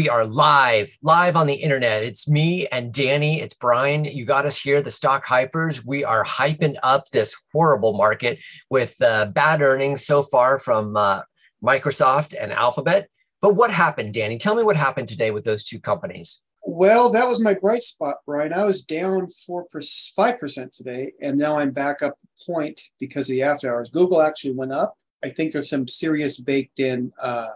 we are live, live on the internet. It's me and Danny. It's Brian. You got us here, the stock hypers. We are hyping up this horrible market with uh, bad earnings so far from uh, Microsoft and Alphabet. But what happened, Danny? Tell me what happened today with those two companies. Well, that was my bright spot, Brian. I was down four five percent today, and now I'm back up a point because of the after hours. Google actually went up. I think there's some serious baked in uh,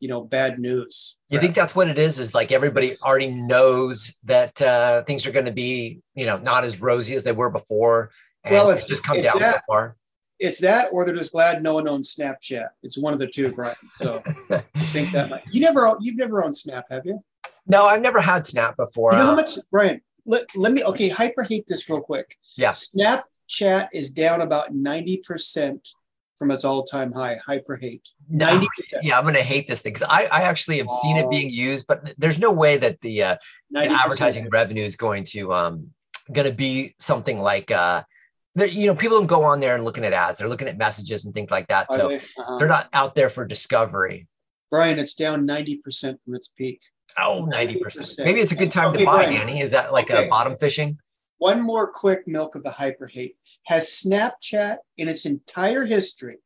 you know bad news. You think that's what it is? Is like everybody already knows that uh, things are going to be you know not as rosy as they were before. well, it's just come it's down that, so far. It's that, or they're just glad no one owns Snapchat. It's one of the two, Brian. So I think that might. You never you've never owned Snap, have you? No, I've never had Snap before. You know how Uh, much, Brian? Let, let me okay. Hyper hate this real quick. Yeah. Snapchat is down about ninety percent from its all-time high. Hyper hate. no, yeah, I'm going to hate this thing because I, I actually have seen it being used, but there's no way that the, uh, the advertising revenue is going to um going to be something like uh. You know, people don't go on there and looking at ads; they're looking at messages and things like that. So they? Uh-huh. they're not out there for discovery. Brian, it's down ninety percent from its peak. Oh, 90%. 90%. Maybe it's a good time Okay, to buy, Brian. Danny. Is that like Okay. a bottom fishing? One more quick milk of the hyper hate. Has Snapchat in its entire history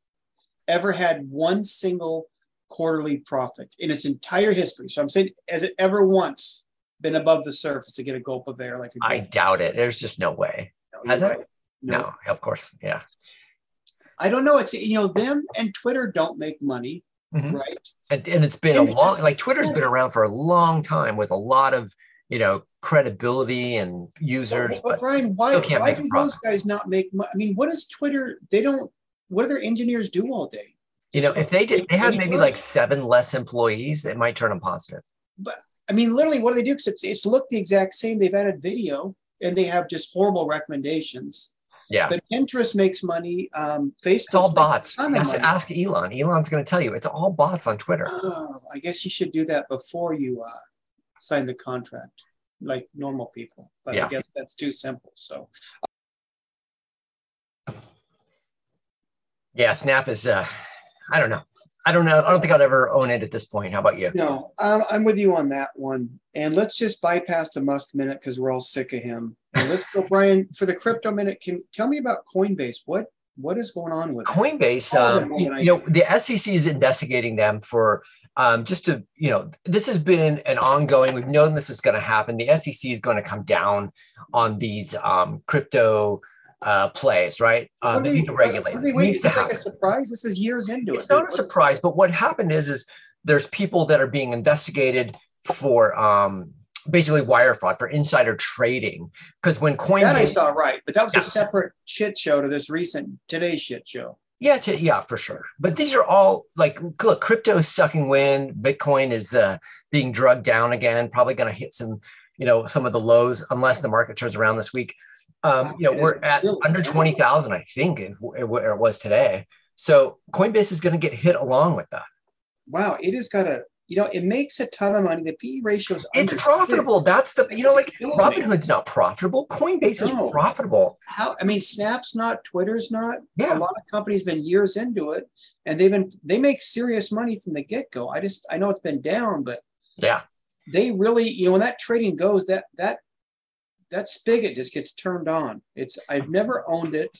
ever had one single quarterly profit in its entire history? So I'm saying, has it ever once been above the surface to get a gulp of air like I doubt it. There's just no way. No, Has it? right. No, of course. Yeah. I don't know. It's you know them and Twitter don't make money, Mhm. right? And, and it's been a long, like Twitter's been around for a long time with a lot of, you know, credibility and users. But But Brian, why why do those guys not make money? I mean, what does Twitter? They don't. What do their engineers do all day? you know, if they did, they had maybe like seven less employees, it might turn them positive. But I mean, literally, what do they do? Because it's, it's looked the exact same. They've added video and they have just horrible recommendations. Yeah. But Pinterest makes money. Um, Facebook. It's all bots. Ask, ask Elon. Elon's going to tell you it's all bots on Twitter. Oh, I guess you should do that before you uh, sign the contract, like normal people. But Yeah. I guess that's too simple. So Yeah. Snap is, uh, I don't know. I don't know. I don't think I'll ever own it at this point. How about you? no, I'm with you on that one. And let's just bypass the Musk minute because we're all sick of him. And let's go, Brian, for the crypto minute. Can tell me about Coinbase. What what is going on with? Coinbase, um, you, you know, the SEC is investigating them for um, just to, you know, this has been an ongoing. We've known this is going to happen. The SEC is going to come down on these um, crypto uh, plays, right? Um, What they need to regulate. what are they waiting? needs Is like a surprise? This is years into it. It's it. not a surprise, but what happened is, is there's people that are being investigated for um, basically wire fraud for insider trading. Because when coinbase That I saw right, but that was Yeah. a separate shit show to this recent today's shit show. Yeah, to, yeah, for sure. But these are all like, look, crypto is sucking wind. Bitcoin is uh, being drugged down again. Probably going to hit some, you know, some of the lows unless the market turns around this week. Um, you know, we're at under twenty thousand, I think, it, it, it was today. So Coinbase is going to get hit along with that. Wow, it has got a you know it makes a ton of money. The PE ratio is It's profitable. six. That's the you know, like Robinhood's not profitable. Coinbase is profitable. How I mean, Snap's not, Twitter's not. Yeah. A lot of companies been years into it, and they've been they make serious money from the get go. I just I know it's been down, but Yeah. they really you know when that trading goes that that that spigot just gets turned on. It's I've never owned it.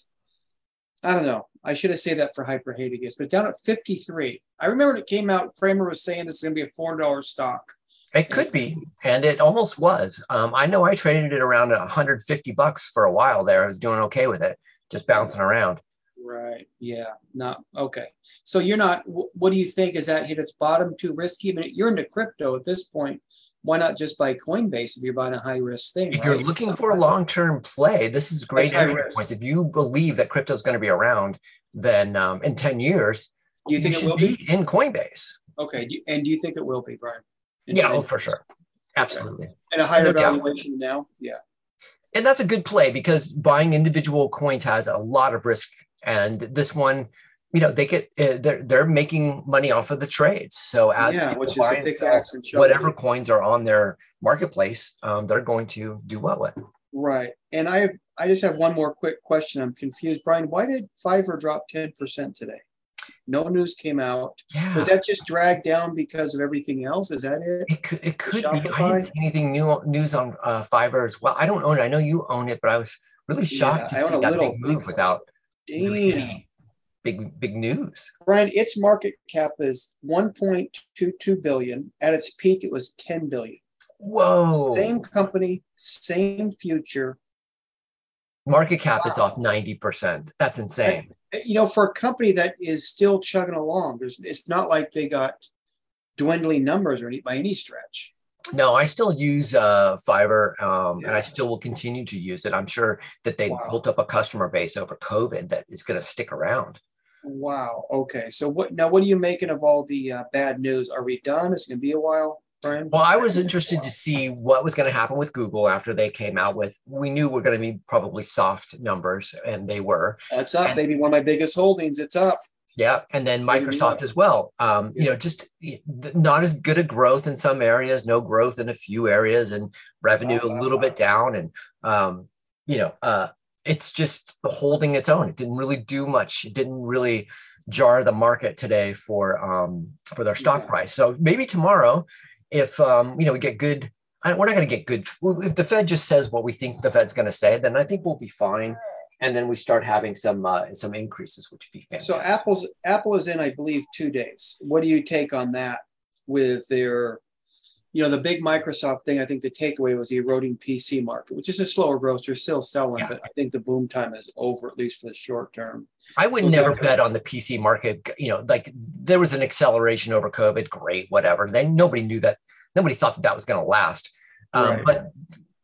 I don't know. I should have said that for hyper hate, I but down at 53. I remember when it came out, Cramer was saying this is gonna be a four dollar stock. It could be, and it almost was. Um, I know I traded it around 150 bucks for a while there. I was doing okay with it, just bouncing around. Right. Yeah. Not okay. So you're not. What do you think? Is that hit its bottom too risky? I mean, you're into crypto at this point. Why not just buy Coinbase if you're buying a high risk thing? If you're looking for a long-term play, this is a great Like entry risk. point. If you believe that crypto is going to be around, then um, in 10 years, Do you think it will be? in Coinbase. Okay. You- and do you think it will be, Brian? In- Yeah, oh, for sure. Absolutely. And a higher No doubt. valuation now. Yeah. and that's a good play because buying individual coins has a lot of risk and this one you know they get uh, they're they're making money off of the trades so as yeah. Which is buy a and sell whatever coins are on their marketplace um, they're going to do well with Right. And I have. I just have one more quick question. I'm confused, Brian. Why did Fiverr drop ten percent today? No news came out. Yeah. Was that just dragged down because of everything else? Is that it? It could, it could be. I didn't see anything new news on uh, Fiverr as well. I don't own it. I know you own it, but I was really shocked Yeah, to see that little big move without really Damn. any big big news. Brian, its market cap is 1.22 billion. At its peak, it was 10 billion. Whoa! Same company, same future. Market cap is off ninety percent. That's insane. You know, for a company that is still chugging along, there's it's not like they got dwindling numbers or any by any stretch. No, I still use uh, Fiverr, um, and I still will continue to use it. I'm sure that they Wow. built up a customer base over COVID that is going to stick around. Wow. Okay. So what now? What are you making of all the uh, bad news? Are we done? It's going to be a while, Brian. Well, I was interested to see what was going to happen with Google after they came out with. We knew we're going to be probably soft numbers, and they were. It's up, baby. One of my biggest holdings. It's up. Yeah, and then What do you mean? Microsoft as well. Um, you know, just not as good a growth in some areas, no growth in a few areas, and revenue Wow, wow, a little wow. bit down. And um, you know, uh, it's just holding its own. It didn't really do much. It didn't really jar the market today for um, for their stock Yeah. price. So maybe tomorrow, if um, you know we get good. I, we're not going to get good. If the Fed just says what we think the Fed's going to say, then I think we'll be fine. And then we start having some uh, some increases, which would be fantastic. So Apple's Apple is in, I believe, two days. What do you take on that with their, you know, the big Microsoft thing? I think the takeaway was the eroding PC market, which is a slower growth. They're still selling, Yeah. but I think the boom time is over, at least for the short term. I would So never bet on the PC market. You know, like there was an acceleration over COVID. Great, whatever. Then nobody knew that. Nobody thought that that was going to last. Um, Right. But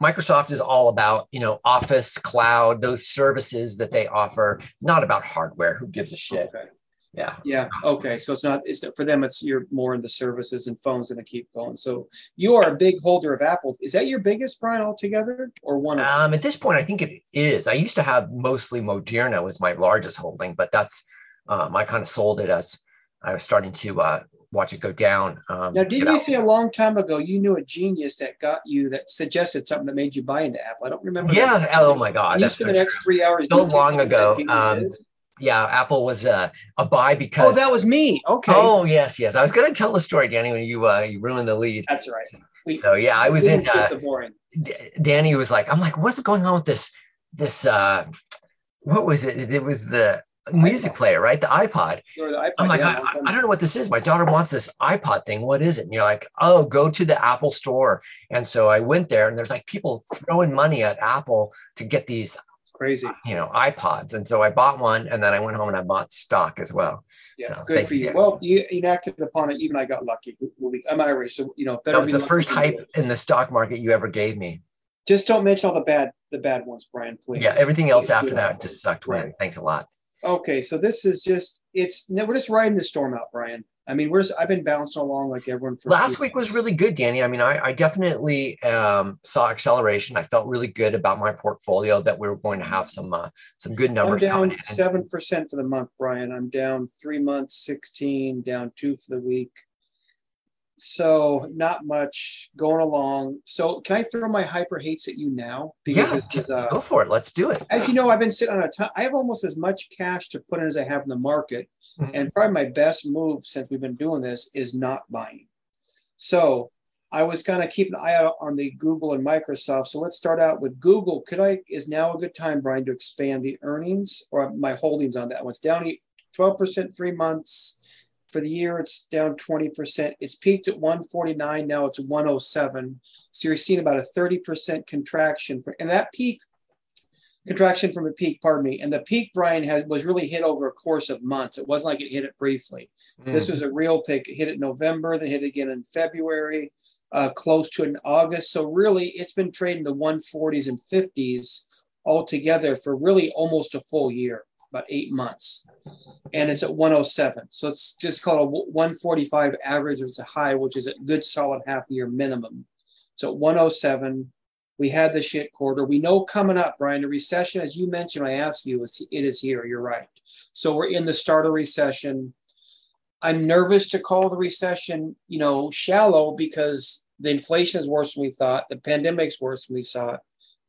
Microsoft is all about you know Office, cloud, those services that they offer. Not about hardware. Who gives a shit? Okay. Yeah. Yeah. Okay. So it's not. It's for them. It's you're more in the services and phones, and they keep going. So you are a big holder of Apple. Is that your biggest, Brian, altogether, or one of? Um, at this point, I think it is. I used to have mostly Moderna was my largest holding, but that's um, I kind of sold it as I was starting to uh, watch it go down. Um, Now, didn't you say a long time ago you knew a genius that got you that suggested something that made you buy into Apple? I don't remember. Yeah. Oh my God. You so the next three hours So long ago, um? Yeah, Apple was a, a buy because. Oh, that was me. Okay, Oh yes, yes. I was going to tell the story, Danny, when you uh, you ruined the lead. that's right. We, So yeah, I was in. Uh, the boring. D- Danny was like, I'm like, what's going on with this? This uh, what was it? It was the music player, right? The iPod. Or the iPod, I'm like, yeah, I, I don't know what this is. My daughter wants this iPod thing. What is it? And you're like, oh, go to the Apple store. And so I went there, and there's like people throwing money at Apple to get these, Crazy. you know, iPods. And so I bought one, and then I went home and I bought stock as well. Yeah, So, good for you, you. Well, you enacted upon it. Even I got lucky. I'm Irish, so you know. Better That was the first hype in the stock market you ever gave me. Just don't mention all the bad, the bad ones, Brian. Please. Yeah, everything else Please after that just sucked Right. Thanks a lot. Okay, so this is just it's we're just riding the storm out, Brian. I mean, we're just, I've been bouncing along like everyone for Last week was really good, Danny. I mean, I, I definitely um, saw acceleration. I felt really good about my portfolio that we were going to have some uh, some good numbers. I'm down seven percent for the month, Brian. I'm down three months, sixteen, down two for the week. So not much going along. So can I throw my hyper hates at you now? Because Yeah, this is uh, go for it. Let's do it. as you know, I've been sitting on a ton. I have almost as much cash to put in as I have in the market. Mhm. And probably my best move since we've been doing this is not buying. So I was kind of keeping an eye out on the Google and Microsoft. So let's start out with Google. Could I, is now a good time, Brian, to expand the earnings or my holdings on that one? It's down 12% three months. For the year, it's down 20%. It's peaked at 149. Now it's 107. So you're seeing about a 30% contraction. For, and that peak contraction from a peak, pardon me. And the peak, Brian, had was really hit over a course of months. It wasn't like it hit it briefly. This Mm. was a real pick. It hit it in November, then hit it again in February, uh, close to in August. So really, it's been trading the 140s and 50s altogether for really almost a full year, about eight months. And it's at 107. So it's just called a 145 average. It's a high, which is a good solid half year minimum. So 107, we had the shit quarter. We know coming up, Brian, the recession, as you mentioned, I asked you, it is here. You're right. So we're in the start of recession. I'm nervous to call the recession, you know, shallow because the inflation is worse than we thought, the pandemic's worse than we saw,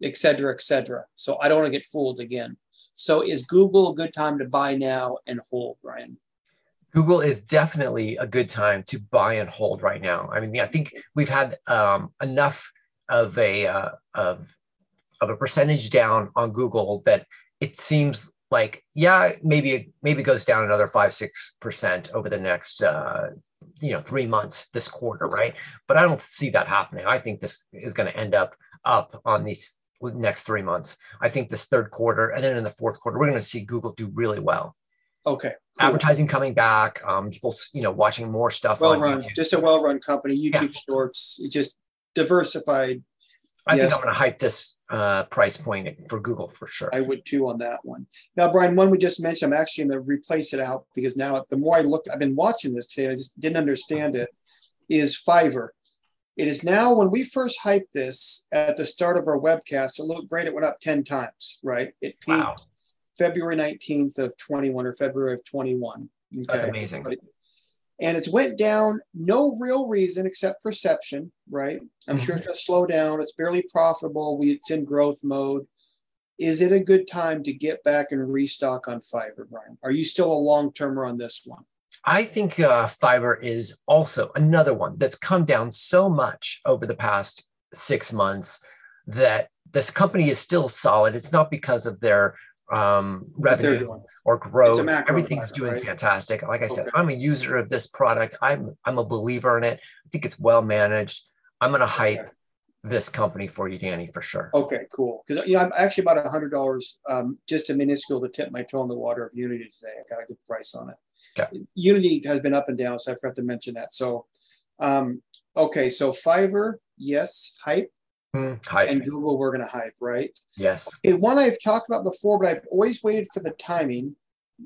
et cetera, et cetera. So I don't want to get fooled again. So is Google a good time to buy now and hold, Brian? Google is definitely a good time to buy and hold right now. I mean, I think we've had um, enough of a uh, of of a percentage down on Google that it seems like yeah maybe it maybe goes down another five six percent over the next uh, you know three months this quarter right but i don't see that happening i think this is going to end up up on these next three months i think this third quarter and then in the fourth quarter we're going to see google do really well okay cool. advertising coming back um people you know watching more stuff well run YouTube. just a well run company youtube yeah. shorts just diversified I yes. think I'm going to hype this uh, price point for Google for sure. I would too on that one. Now, Brian, one we just mentioned, I'm actually going to replace it out because now the more I looked, I've been watching this today, I just didn't understand it, is Fiverr. It is now, when we first hyped this at the start of our webcast, it looked great. It went up 10 times, right? It peaked wow. February 19th of 21 or February of 21. Okay. That's amazing. And it's went down no real reason except perception right i'm mm-hmm. sure it's going to slow down it's barely profitable we it's in growth mode is it a good time to get back and restock on Fiverr brian are you still a long termer on this one i think uh, Fiverr is also another one that's come down so much over the past six months that this company is still solid it's not because of their um, revenue or growth. Everything's doing right? fantastic. Like I said, okay. I'm a user of this product. I'm I'm a believer in it. I think it's well managed. I'm going to hype okay. this company for you, Danny, for sure. Okay, cool. Because you know, I'm actually about a hundred dollars, um, just a minuscule to tip my toe in the water of Unity today. I got a good price on it. Okay. Unity has been up and down, so I forgot to mention that. So, um, okay, so Fiverr, yes, hype. Mm, and Google, we're going to hype, right? Yes. Okay, one I've talked about before, but I've always waited for the timing,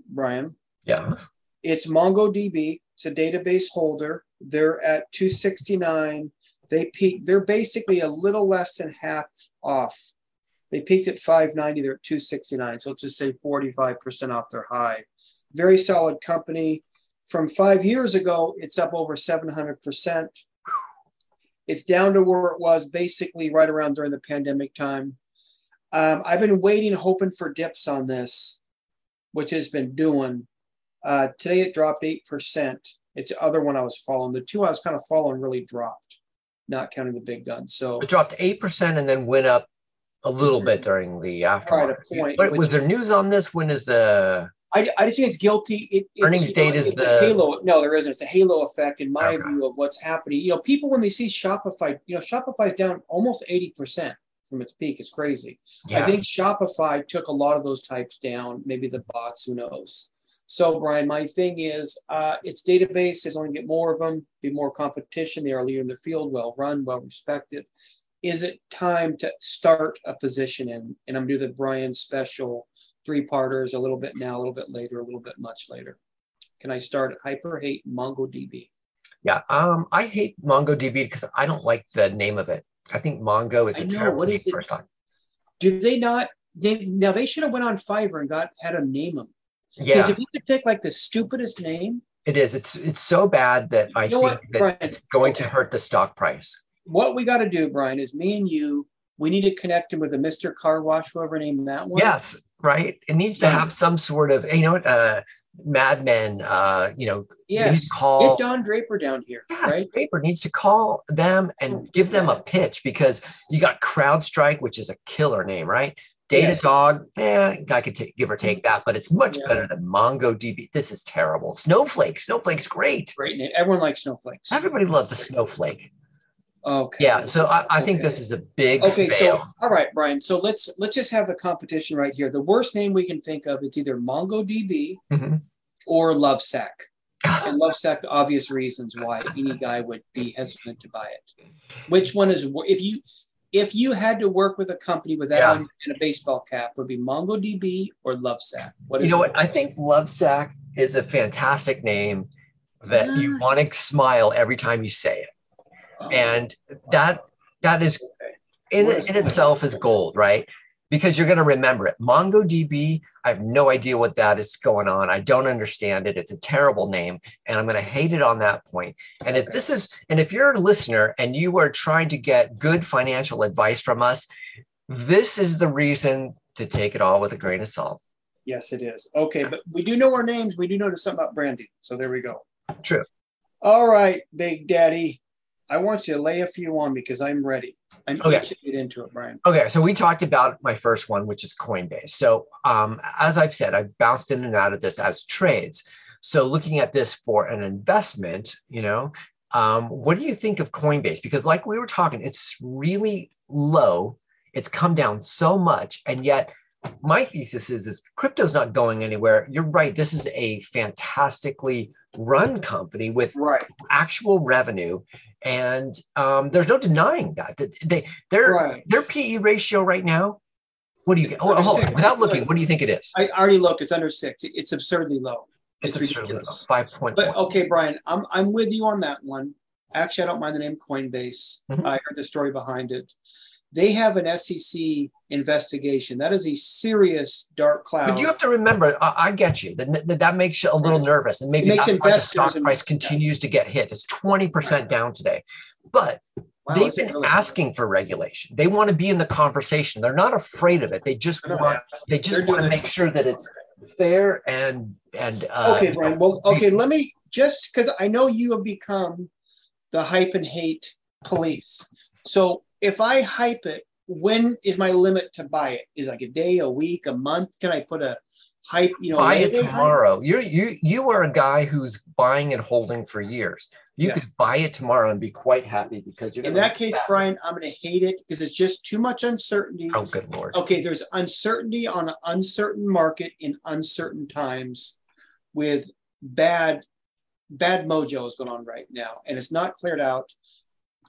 Brian. Yes. It's MongoDB. It's a database holder. They're at 269. They peak. They're basically a little less than half off. They peaked at 590. They're at 269. So let's just say 45% off their high. Very solid company. From five years ago, it's up over 700%. It's down to where it was basically right around during the pandemic time. Um, I've been waiting, hoping for dips on this, which has been doing. Uh, today it dropped 8%. It's the other one I was following. The two I was kind of following really dropped, not counting the big guns. So it dropped 8% and then went up a little mm-hmm. bit during the aftermath. Right, point, but was there news on this? When is the I, I just think it's guilty. It, Earnings it's, date know, is the halo. No, there isn't. It's a halo effect, in my okay. view, of what's happening. You know, people when they see Shopify, you know, Shopify's down almost eighty percent from its peak. It's crazy. Yeah. I think Shopify took a lot of those types down. Maybe the bots. Who knows? So, Brian, my thing is, uh, its database is only get more of them, be more competition. They are a leader in the field, well run, well respected. Is it time to start a position in? And I'm doing the Brian special three parters, a little bit now, a little bit later, a little bit much later. Can I start at hyper hate MongoDB? Yeah, um, I hate MongoDB because I don't like the name of it. I think Mongo is a know, terrible what is it? Do they not? They, now they should have went on Fiverr and got had them name them. Yeah. Because if you could pick like the stupidest name, it is. It's it's so bad that I think what, that Brian, it's going to hurt the stock price. What we got to do, Brian, is me and you. We need to connect him with a Mr. Car Wash, whoever named that one. Yes, right? It needs to have some sort of, you know what, uh, Mad Men, uh, you know, yes. call get Don Draper down here, yeah, right? Draper needs to call them and oh, give them a pitch because you got CrowdStrike, which is a killer name, right? Data yes. Dog, yeah, I could take, give or take that, but it's much yeah. better than MongoDB. This is terrible. Snowflake, Snowflake's great. Great name. Everyone likes snowflakes. Everybody loves a snowflake. Okay. Yeah. So I, I think this is a big okay. Fail. So all right, Brian. So let's let's just have the competition right here. The worst name we can think of it's either MongoDB mm-hmm. or Lovesac. and Lovesac, the obvious reasons why any guy would be hesitant to buy it. Which one is if you if you had to work with a company with that yeah. on and a baseball cap, would be MongoDB or Lovesac? What is you know what? I think Lovesac is a fantastic name that you want to smile every time you say it and that that is in, in itself is gold right because you're going to remember it mongodb i have no idea what that is going on i don't understand it it's a terrible name and i'm going to hate it on that point and if this is and if you're a listener and you are trying to get good financial advice from us this is the reason to take it all with a grain of salt Yes, it is. Okay, but we do know our names. We do know something about branding. So there we go. True. All right, Big Daddy. I want you to lay a few on because I'm ready. I'm Okay. itching to get into it, Brian. Okay, so we talked about my first one, which is Coinbase. So, um, as I've said, I've bounced in and out of this as trades. So, looking at this for an investment, you know, um, what do you think of Coinbase? Because, like we were talking, it's really low. It's come down so much, and yet my thesis is, is crypto's not going anywhere. You're right. This is a fantastically run company with Right. actual revenue, and um, there's no denying that. They their Right. their PE ratio right now. What do you think? Oh, hold on. Without looking, what do you think it is? I already looked. It's under six. It's absurdly low. It's absurdly low, ridiculous. Five point But okay, Brian, I'm I'm with you on that one. Actually, I don't mind the name Coinbase. Mhm. I heard the story behind it. They have an SEC investigation. That is a serious dark cloud. But you have to remember, I, I get you. That, that makes you a little nervous, and maybe that's why the stock price continues to get hit. It's twenty percent down today, but Wow, they've been really? asking for regulation. They want to be in the conversation. They're not afraid of it. They just want they just They're want to make sure that it's fair and and uh, okay, Brian. Well, okay, let me just because I know you have become the hype and hate police. So if I hype it, when is my limit to buy it? Is it like a day, a week, a month? Can I put a hype? You know, buy it tomorrow. You you you are a guy who's buying and holding for years. You Yeah. could buy it tomorrow and be quite happy because you're In that case, Brian, I'm going to hate it because it's just too much uncertainty. Oh, good lord! Okay, there's uncertainty on an uncertain market in uncertain times with bad bad mojo is going on right now and it's not cleared out.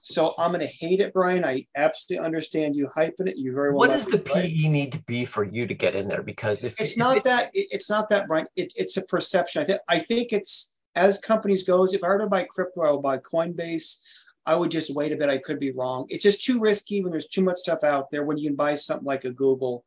So I'm going to hate it, Brian. I absolutely understand you hyping it. You very well. What does the right. PE need to be for you to get in there? Because if It's if not it- that. it- It's not that, Brian. It, it's a perception. I think. I think it's as companies goes. If I were to buy crypto, I would buy Coinbase. I would just wait a bit. I could be wrong. It's just too risky when there's too much stuff out there. When you can buy something like a Google,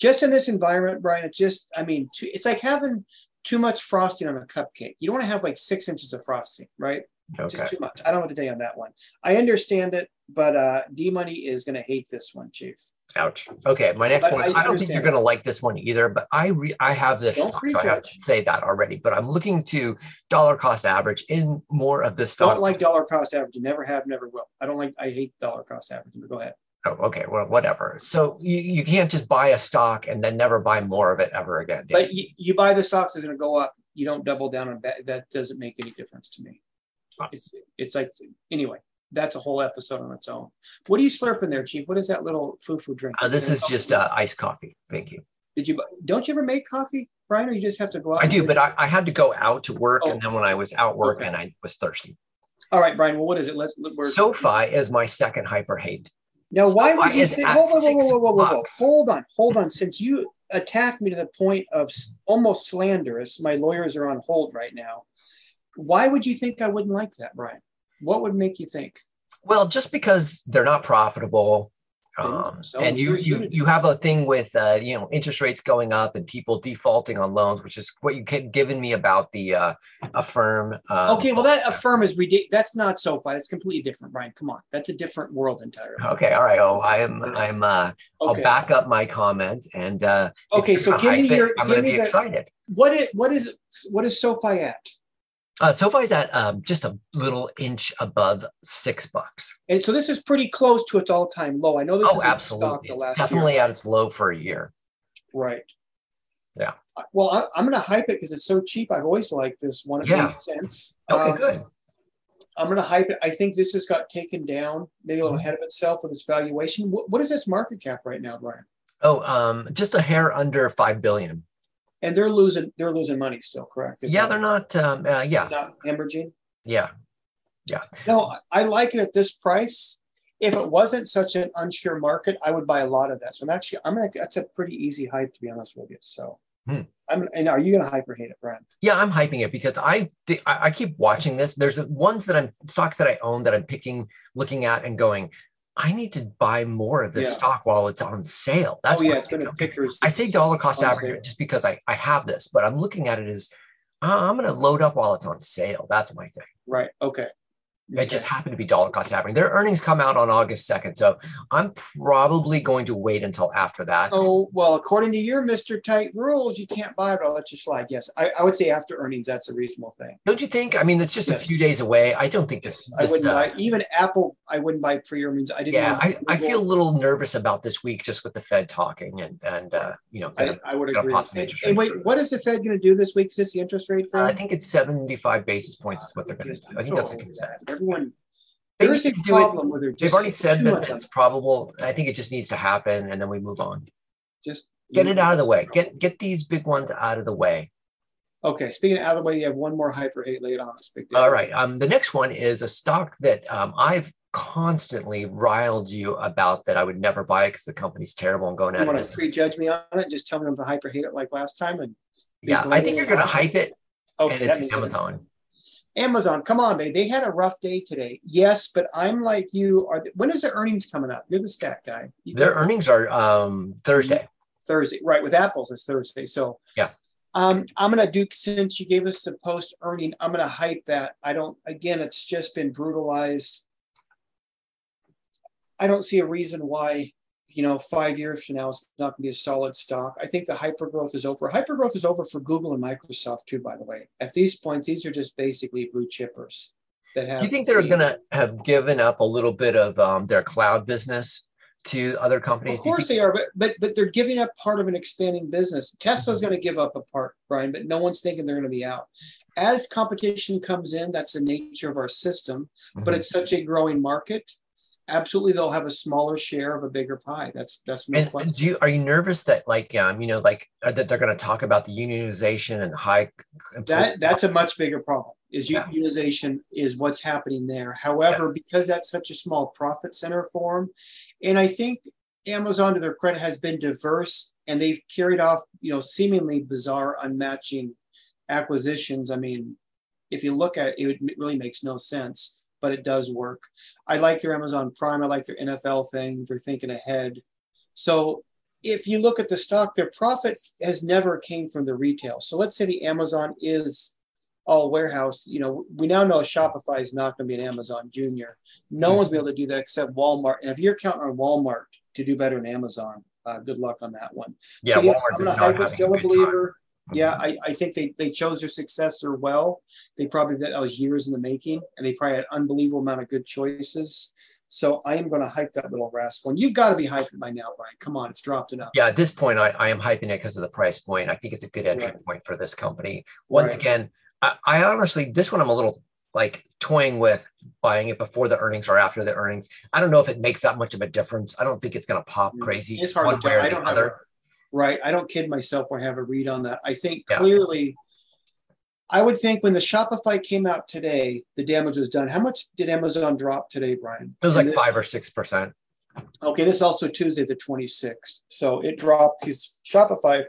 just in this environment, Brian. It's just. I mean, too, it's like having too much frosting on a cupcake. You don't want to have like six inches of frosting, right? Okay. Just too much. I don't what to you on that one. I understand it, but uh, D Money is going to hate this one, Chief. Ouch. Okay, my next But one. I I, don't think you're going to like this one either, but I re- I have this, Don't stock, so I have to say that already. But I'm looking to dollar cost average in more of this stock. Don't like dollar cost averaging. Never have, never will. I don't like. I hate dollar cost averaging. But go ahead. Oh, okay, well, whatever. So you, you can't just buy a stock and then never buy more of it ever again. But you, you buy the stocks, it's going to go up. You don't double down on that. That doesn't make any difference to me. It's it's like anyway. That's a whole episode on its own. What are you slurping there, Chief? What is that little foo-foo drink? Uh, this is just uh, iced coffee. Thank you. Did you? Don't you ever make coffee, Brian? Or you just have to go out? I do, but? I, I had to go out to work, Oh. and then when I was out work Okay. and I was thirsty. All right, Brian. Well, what is it? Let, let SoFi is my second hyper hate. Now, why would you say? whoa, whoa, whoa, whoa, whoa, whoa, whoa. Hold on, hold on. Since you attacked me to the point of almost slanderous, my lawyers are on hold right now. Why would you think I wouldn't like that, Brian? What would make you think? Well, just because they're not profitable, um, so and you you you have a thing with uh, you know interest rates going up and people defaulting on loans, which is what you kept giving me about the uh, Affirm. Um, Okay, well, that affirm is ridiculous. That's not SoFi. That's completely different, Brian. Come on, that's a different world entirely. Okay, all right. Oh, I am. I'm. Uh, I'll Okay. back up my comment, and uh, Okay, so give me it, your- I'm give going to me be the- excited. What is what is what is SoFi at? Uh, SoFi's at um, just a little inch above six bucks. And so this is pretty close to its all-time low. I know this Oh, is absolutely. It's definitely year. at its low for a year. Right. Yeah. Uh, Well, I, I'm going to hype it because it's so cheap. I've always liked this one. It Yeah. makes sense. Okay, Um, good. I'm going to hype it. I think this has got taken down, maybe a Mm-hmm. little ahead of itself with its valuation. What, what is its market cap right now, Brian? Oh, um, just a hair under five billion. And they're losing. They're losing money still, correct? Yeah, they're not. Um, uh, yeah, not hemorrhaging. yeah. Yeah. No, I like it at this price. If it wasn't such an unsure market, I would buy a lot of that. So I'm actually, I'm gonna. That's a pretty easy hype, to be honest with you. So, Hmm. I'm. And are you gonna hyper hate it, Brian? Yeah, I'm hyping it because I I, I keep watching this. There's ones that I'm stocks that I own that I'm picking, looking at, and going. I need to buy more of this Yeah. stock while it's on sale. That's oh yeah, what it's I gonna think. I say dollar cost average just because I, I have this, but I'm looking at it as uh, I'm going to load up while it's on sale. That's my thing. Right. Okay. It just happened to be dollar cost averaging. Their earnings come out on August 2nd. So I'm probably going to wait until after that. Oh, well, according to your Mr. Tight rules, you can't buy it. I'll let you slide. Yes. I, I would say after earnings, that's a reasonable thing. Don't you think? I mean, it's just yes. a few days away. I don't think this. I wouldn't uh, buy even Apple. I wouldn't buy pre earnings. I didn't. Yeah, I, I feel a little nervous about this week just with the Fed talking and, and uh, you know, gonna, I, I would agree. And, and wait, what is the Fed going to do this week? Is this the interest rate thing? Uh, I think it's 75 basis points is what they're going to do. I think that's the consensus. Everyone there is a problem with it. They've already said that it's probable. I think it just needs to happen, and then we move on. Just get it out of the way. Get get these big ones out of the way. Okay, speaking of out of the way, you have one more hyper hate laid on us. Big deal. All right. Um, the next one is a stock that um, I've constantly riled you about that I would never buy because the company's terrible and going you out business. Want to prejudge me on it? Just tell me I'm the hyper hate it like last time, and yeah, I think you're going to hype it. Okay, and it's Amazon. Amazon, come on, baby. They had a rough day today. Yes, but I'm like you. Are they, when is their earnings coming up? You're the stat guy. You their earnings are um, Thursday. Thursday, right? With Apple's, it's Thursday. So yeah. Um, I'm gonna do since you gave us the post earning. I'm gonna hype that. I don't. Again, it's just been brutalized. I don't see a reason why you know, five years from now, it's not going to be a solid stock. I think the hyper growth is over. Hyper growth is over for Google and Microsoft too, by the way. At these points, these are just basically blue chippers that have. Do you think they're going to have given up a little bit of um, their cloud business to other companies? Of course they are, but but but they're giving up part of an expanding business. Tesla's mm-hmm. going to give up a part, Brian, but no one's thinking they're going to be out. As competition comes in, that's the nature of our system. Mm-hmm. But it's such a growing market absolutely they'll have a smaller share of a bigger pie. That's that's no and question. Do you are you nervous that like um you know like uh, that they're going to talk about the unionization and high that that's a much bigger problem. Is yeah. unionization is what's happening there. However, yeah. because that's such a small profit center for them, and I think Amazon, to their credit, has been diverse and they've carried off you know seemingly bizarre, unmatching acquisitions. I mean, if you look at it, it really makes no sense but it does work. I like their Amazon Prime. I like their NFL thing. They're thinking ahead. So if you look at the stock, their profit has never came from the retail. So let's say the Amazon is all warehouse. You know, we now know Shopify is not going to be an Amazon Junior. No one's be able to do that except Walmart. And if you're counting on Walmart to do better than Amazon, uh, good luck on that one. Yeah, so yes, Walmart I'm still a believer. Time. Yeah, mm-hmm. I, I think they, they chose their successor well. They probably that was years in the making, and they probably had unbelievable amount of good choices. So I am going to hype that little rascal. And you've got to be hyping by now, Brian. Come on, it's dropped enough. Yeah, at this point, I, I am hyping it because of the price point. I think it's a good entry right. point for this company. Once right. again, I, I honestly, this one I'm a little like toying with buying it before the earnings or after the earnings. I don't know if it makes that much of a difference. I don't think it's going to pop mm, crazy. It's hard to tell. I don't other right? I don't kid myself when I have a read on that. I think yeah. clearly, I would think when the Shopify came out today, the damage was done. How much did Amazon drop today, Brian? It was like this, five or six percent. Okay, this is also Tuesday the 26th. So it dropped because Shopify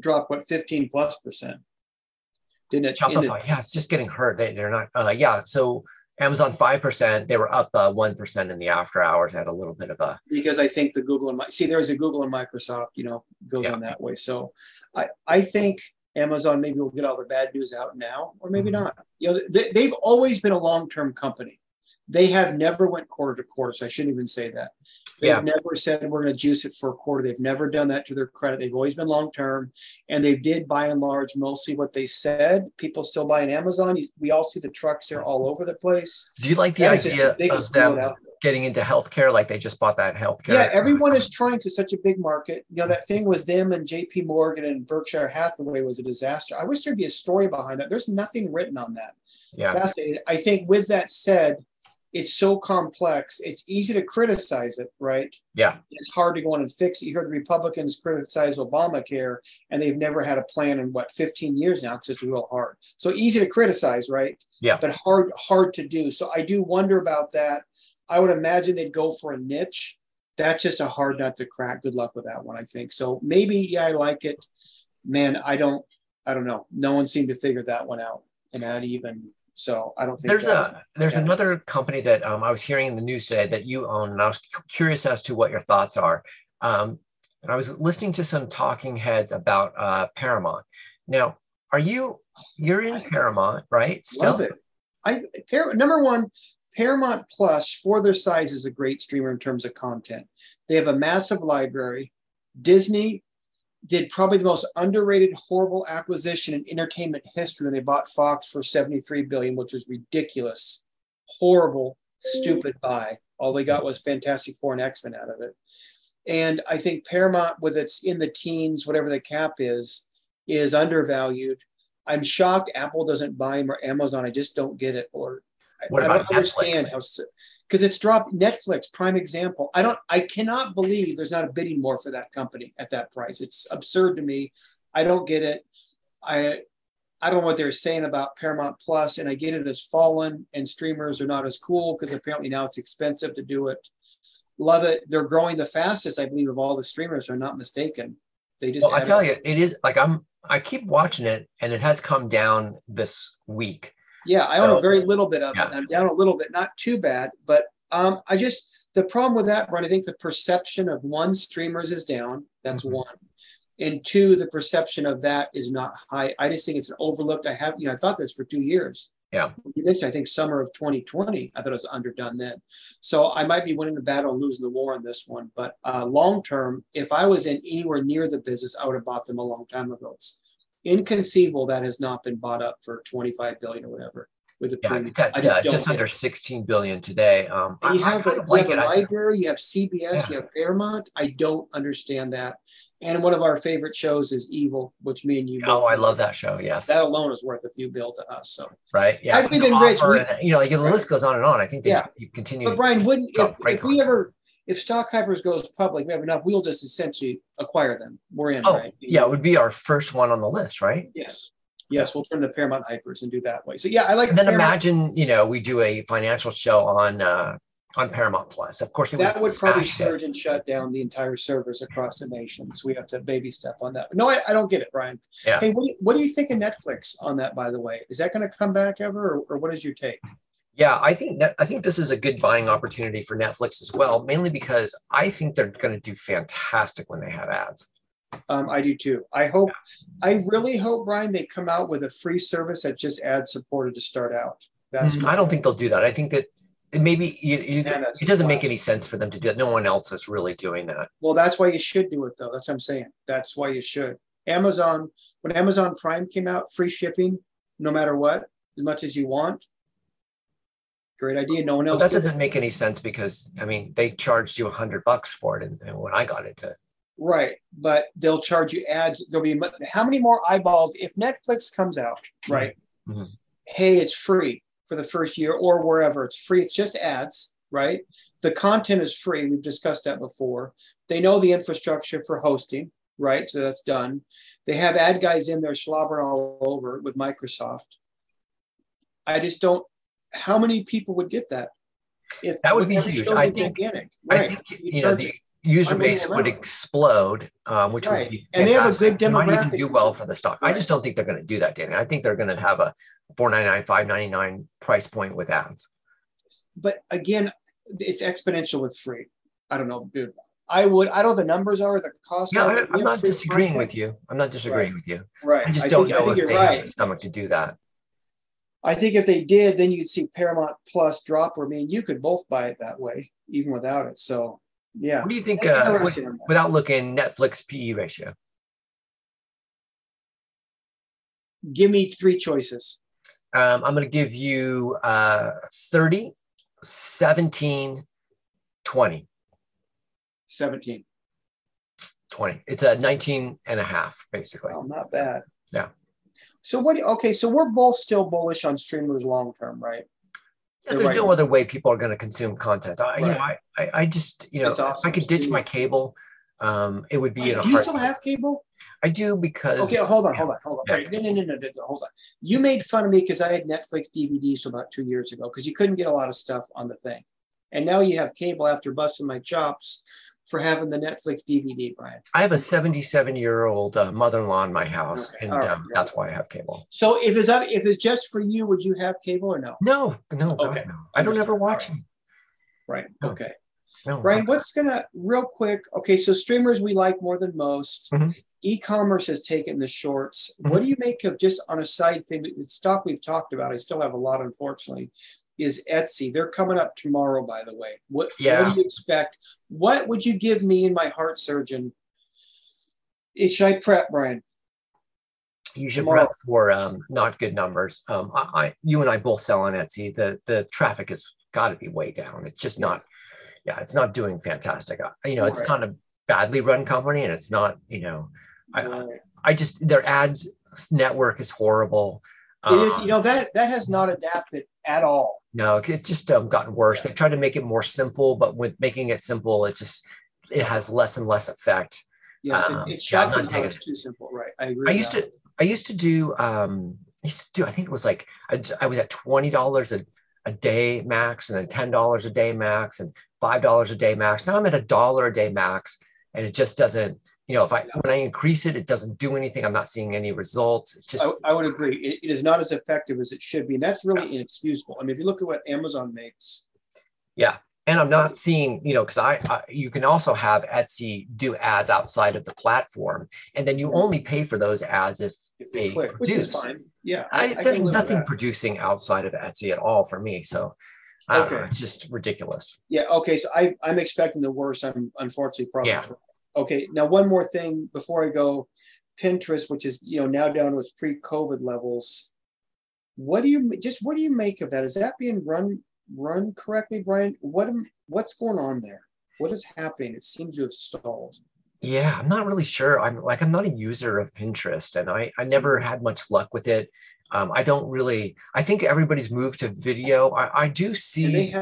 dropped what 15 plus percent. Didn't it? Shopify, yeah, it's just getting hurt. They, they're not, uh, yeah. So Amazon 5%. They were up uh, 1% in the after hours. Had a little bit of a. Because I think the Google and see, there's a Google and Microsoft, you know, goes yeah. on that way. So I, I think Amazon maybe will get all their bad news out now, or maybe mm-hmm. not. You know, they, they've always been a long term company. They have never went quarter to quarter, so I shouldn't even say that. They've yeah. never said we're going to juice it for a quarter. They've never done that to their credit. They've always been long term, and they did by and large mostly what they said. People still buy on Amazon. We all see the trucks there all over the place. Do you like the that idea of them getting into healthcare? Like they just bought that healthcare. Yeah, everyone is trying to such a big market. You know that thing was them and J.P. Morgan and Berkshire Hathaway was a disaster. I wish there'd be a story behind that. There's nothing written on that. Yeah, fascinating. I think with that said it's so complex. It's easy to criticize it, right? Yeah. It's hard to go in and fix it. You hear the Republicans criticize Obamacare, and they've never had a plan in what 15 years now because it's real hard. So easy to criticize, right? Yeah. But hard, hard to do. So I do wonder about that. I would imagine they'd go for a niche. That's just a hard nut to crack. Good luck with that one, I think. So maybe, yeah, I like it. Man, I don't, I don't know. No one seemed to figure that one out, and not even so I don't think there's a there's yeah. another company that um, I was hearing in the news today that you own, and I was curious as to what your thoughts are. Um, I was listening to some talking heads about uh, Paramount. Now, are you you're in Paramount, right? Still? Love it. I Par- number one, Paramount Plus for their size is a great streamer in terms of content. They have a massive library. Disney did probably the most underrated, horrible acquisition in entertainment history when they bought Fox for 73 billion, which was ridiculous, horrible, stupid buy. All they got was Fantastic Four and X Men out of it. And I think Paramount, with its in the teens, whatever the cap is, is undervalued. I'm shocked Apple doesn't buy them or Amazon. I just don't get it. Or What I about don't understand Netflix? how because it's dropped Netflix prime example. I don't I cannot believe there's not a bidding war for that company at that price. It's absurd to me. I don't get it. I I don't know what they're saying about Paramount Plus, and I get it as fallen and streamers are not as cool because apparently now it's expensive to do it. Love it. They're growing the fastest, I believe, of all the streamers. are not mistaken. They just Well, I tell you, it is like I'm. I keep watching it, and it has come down this week. Yeah, I own So- a very little bit of Yeah. it. I'm down a little bit, not too bad, but um, I just the problem with that, Brian. I think the perception of one streamers is down. That's Mhm. one, and two, the perception of that is not high. I just think it's an overlooked. I have, you know, I thought this for two years. Yeah. This, I think, summer of 2020. I thought it was underdone then. So I might be winning the battle and losing the war on this one. But uh, long term, if I was in anywhere near the business, I would have bought them a long time ago. It's inconceivable that has not been bought up for 25 billion or whatever with a Yeah, premium. at uh, just under it. 16 billion today. Um, you I have, kind a, you like have a I- library, you have CBS, Yeah. you have Paramount. I don't understand that. And one of our favorite shows is Evil, which me and you. oh, I love that show. Yes, That alone is worth a few bill to us. So, right. Yeah, I've the been rich. We- and, you know, like the list goes on and on. I think they Yeah. you continue. but Brian, wouldn't if, if we ever if Stock Hypers goes public, we have enough, we'll just essentially acquire them. We're in, oh, right? yeah, it would be our first one on the list, right? Yes. Yes, we'll turn the Paramount Hypers and do that way. So yeah, I like And then Paramount. imagine, you know, we do a financial show on uh, on Paramount Plus. Of course, it that would probably smash it. surge and shut down the entire servers across the nation. So we have to baby step on that. No, I, I don't get it, Brian. Yeah. Hey, what do, you, what do you think of Netflix on that, by the way? Is that going to come back ever, or, or what is your take? Yeah, I think that I think this is a good buying opportunity for Netflix as well, mainly because I think they're going to do fantastic when they have ads. Um, I do too. I hope, I really hope, Brian, they come out with a free service that just ad supported to start out. That's Mm, I don't think they'll do that. I think that it maybe you, you, Yeah, it doesn't make any sense for them to do it. No one else is really doing that. well, that's why you should do it, though. That's what I'm saying. That's why you should. Amazon, when Amazon Prime came out, free shipping, no matter what, as much as you want. Great idea. No one But else. that did doesn't make any sense because I mean they charged you a hundred bucks for it, and, and when I got it to Right, but they'll charge you ads. There'll be how many more eyeballs if Netflix comes out, right? Mhm. Hey, it's free for the first year or wherever it's free. It's just ads, right? The content is free. We've discussed that before. They know the infrastructure for hosting, right? So that's done. They have ad guys in there slobbering all over with Microsoft. I just don't. How many people would get that? If That would be huge. I think- gigantic, I right? think You know the user base would explode, um, which Right. would be And they have a good It might even demographic do well for the stock. I just don't think they're going to do that, Danny. I think they're going to have a four ninety nine, five ninety nine price point with ads. but again, it's exponential with free. I don't know, dude. I would. I don't know the numbers are the cost. Yeah, are, I, but we I'm not disagreeing with you. I'm not disagreeing with you. Right. I just I don't think, I know think if you're they have the stomach to do that. I think if they did, then you'd see Paramount Plus drop. Where I mean, you could both buy it that way, even without it. So, yeah. What do you think? Uh, with- without looking, Netflix PE ratio. Give me three choices. Um, I'm going to give you uh, 30, 17, 20. Seventeen. 20. It's a 19 and a half, basically. Well, not bad. Yeah. So what? Okay, so we're both still bullish on streamers long term, right? Yeah, there's right. no other way people are going to consume content. I, you know, I, I, I just, you know, awesome. I could ditch my cable, um, it would be in a Do you still have cable? I do because Okay, hold on, hold on, hold on. Yeah. Wait, no, no, no, no, no, no, hold on. You made fun of me because I had Netflix DVDs about two years ago because you couldn't get a lot of stuff on the thing, and now you have cable after busting my chops for having the Netflix DVD, Brian. I have a 77 year old uh, mother-in-law in my house, Okay, and right, um, that's why I have cable. So if it's if it's just for you, would you have cable or no? No, no, God, Okay. no. I don't ever watch them. Right. No. Okay. No, Brian, what's gonna real quick? Okay, so streamers we like more than most. Mhm. e-commerce has taken the shorts. Mhm. What do you make of just on a side thing? The stock we've talked about, I still have a lot, unfortunately, is Etsy. They're coming up tomorrow, by the way. What, Yeah. what do you expect? What would you give me and my heart surgeon? It, should I prep, Brian? You should Tomorrow. prep for um, not good numbers. Um, I, I, you and I both sell on Etsy. The the traffic has got to be way down. It's just not. Yeah, it's not doing fantastic. You know, it's Right. not a badly run company, and it's not. You know, I, Right. I just their ads network is horrible. It is, Um, you know, that that has not adapted at all. No, it's just um, gotten worse. Yeah. They've tried to make it more simple, but with making it simple, it just it has less and less effect. Yes, Um, it, it's yeah, I'm not too simple. Right. I agree. I used to I used to do um I used to do I think it was like I was at twenty dollars a a day max and then ten dollars a day max and five dollars a day max. Now I'm at a dollar a day max and it just doesn't you know if I when I increase it it doesn't do anything. I'm not seeing any results. It's just I, I would agree. It, it is not as effective as it should be. And that's really inexcusable. I mean, if you look at what Amazon makes, Yeah. And I'm not seeing, you know, because I, I, you can also have Etsy do ads outside of the platform, and then you Mhm. only pay for those ads if if they They click, which is fine. Yeah. I, I there's can live with nothing producing outside of Etsy at all for me. So don't know, Okay. it's just ridiculous. Yeah. Okay. So I, I'm expecting the worst. I'm unfortunately probably. Yeah. correct. Okay. Now, one more thing before I go Pinterest, which is, you know, now down to its pre COVID levels. What do you just what do you make of that? Is that being run run correctly, Brian? What am, what's going on there? What is happening? It seems to have stalled. Yeah, I'm not really sure. I'm like I'm not a user of Pinterest, and I I never had much luck with it. Um, I don't really. I think everybody's moved to video. I, I do see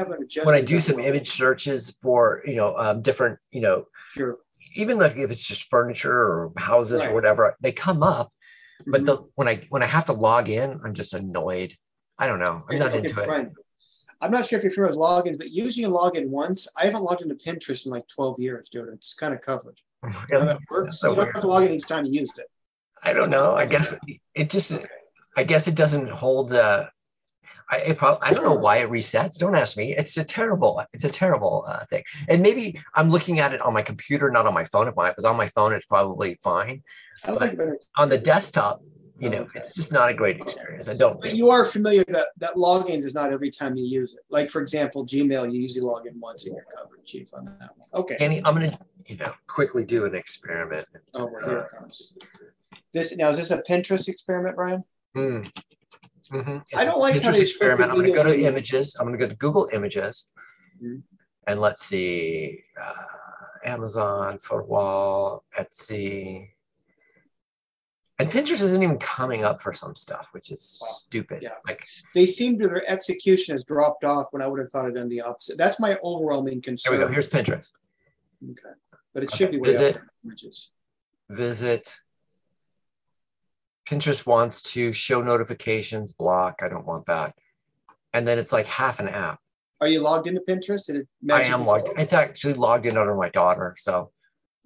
when I do some image searches for you know um, different you know Sure. Even like if it's just furniture or houses Right. or whatever, they come up. But Mhm. the when I when I have to log in, I'm just annoyed. I don't know. I'm not Okay, into it. I'm not sure if you're familiar with logins, but usually you log in once. I haven't logged into Pinterest in like 12 years, dude. It's kind of covered. You know that works. so you don't weird. have to log in each time you used it. I don't know. I guess it just. I guess it doesn't hold. Uh, I I don't know why it resets. Don't ask me. It's a terrible. It's a terrible uh, thing. And maybe I'm looking at it on my computer, not on my phone. If my if it was on my phone, it's probably fine. I like it better. On the desktop, you know, Okay. it's just not a great experience. I don't. But you are familiar that that logins is not every time you use it. Like for example, Gmail, you usually log in once and you're covered, chief, on that one. Okay. Annie, I'm gonna you know quickly do an experiment. Oh, here it comes. This now is this a Pinterest experiment, Brian? Mm. Mhm. I don't like how they experiment. I'm going to go to images. I'm going to go to Google Images, Mhm. and let's see, uh, Amazon, wall, Etsy, and Pinterest isn't even coming up for some stuff, which is Wow. stupid. Yeah. Like, They seem to their execution has dropped off when I would have thought it done the opposite. That's my overwhelming here concern. we go. Here's Pinterest. Okay. But it should be way visit. images. Visit. Pinterest wants to show notifications, block. I don't want that. And then it's like half an app. Are you logged into Pinterest? Did it I am logged. It's actually logged in under my daughter. So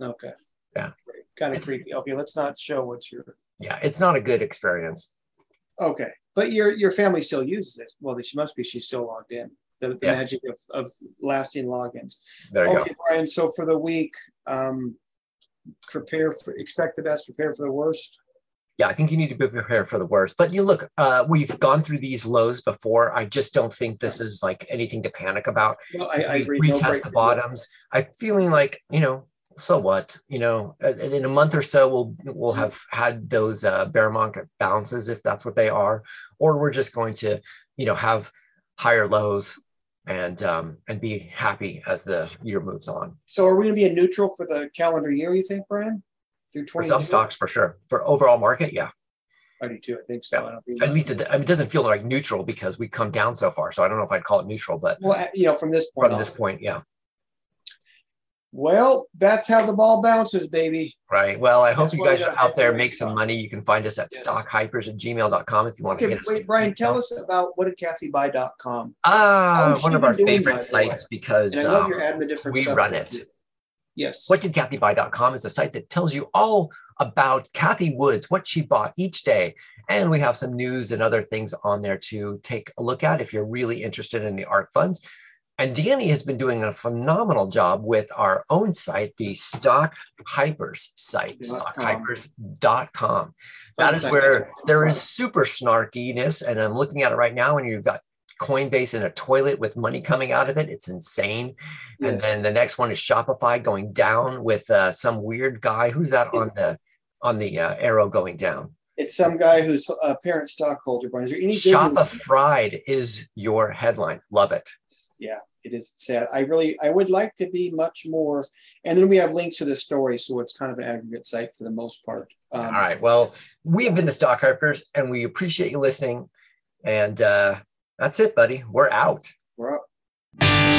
Okay. Yeah. Kind of creepy. Okay, let's not show what you're. yeah, it's not a good experience. Okay, but your your family still uses it. Well, she must be. She's still logged in. The, the Yeah. magic of, of lasting logins. There you okay, Brian. So for the week, um, prepare for expect the best, prepare for the worst. Yeah, I think you need to be prepared for the worst. But you look, uh, we've gone through these lows before. I just don't think this is like anything to panic about. No, I, I agree. Retest break the bottoms. I'm feeling like you know, so what? You know, in a month or so, we'll we'll have had those uh, bear market bounces if that's what they are, or we're just going to you know have higher lows and um, and be happy as the year moves on. So are we going to be a neutral for the calendar year? You think, Brian? Through twenty some stocks, for sure. For overall market, yeah. I do too. I think so. Yeah. I don't think At least it, I mean, it doesn't feel like neutral because we've come down so far. So I don't know if I'd call it neutral, but well, you know, from this point. from on. this point, yeah. Well, that's how the ball bounces, baby. Right. Well, I hope That's you guys are out there, make some money. You can find us at Yes. stockhypers at gmail.com if you want to Okay, get us. wait, Brian, tell us about what did Kathybuy.com. Ah, How's she one of our favorite sites because And I love um, you're adding the different we run to it. Yes. What did Kathybuy.com is a site that tells you all about Cathie Woods, what she bought each day. And we have some news and other things on there to take a look at if you're really interested in the ARK funds. And Danny has been doing a phenomenal job with our own site, the Stock Hypers site, stockhypers.com. That is where there is super snarkiness. And I'm looking at it right now, and you've got Coinbase in a toilet with money coming out of it. It's insane. Yes. And then the next one is Shopify going down with uh, some weird guy. Who's that on the on the uh, arrow going down? It's some guy who's a parent stockholder. Is there any Shopify fried is your headline. Love it. Yeah, it is sad. I really, I would like to be much more. And then we have links to the story, so it's kind of an aggregate site for the most part. Um, All right. Well, we have been the Stock Hypers, and we appreciate you listening. And uh, that's it, buddy. We're out. We're out.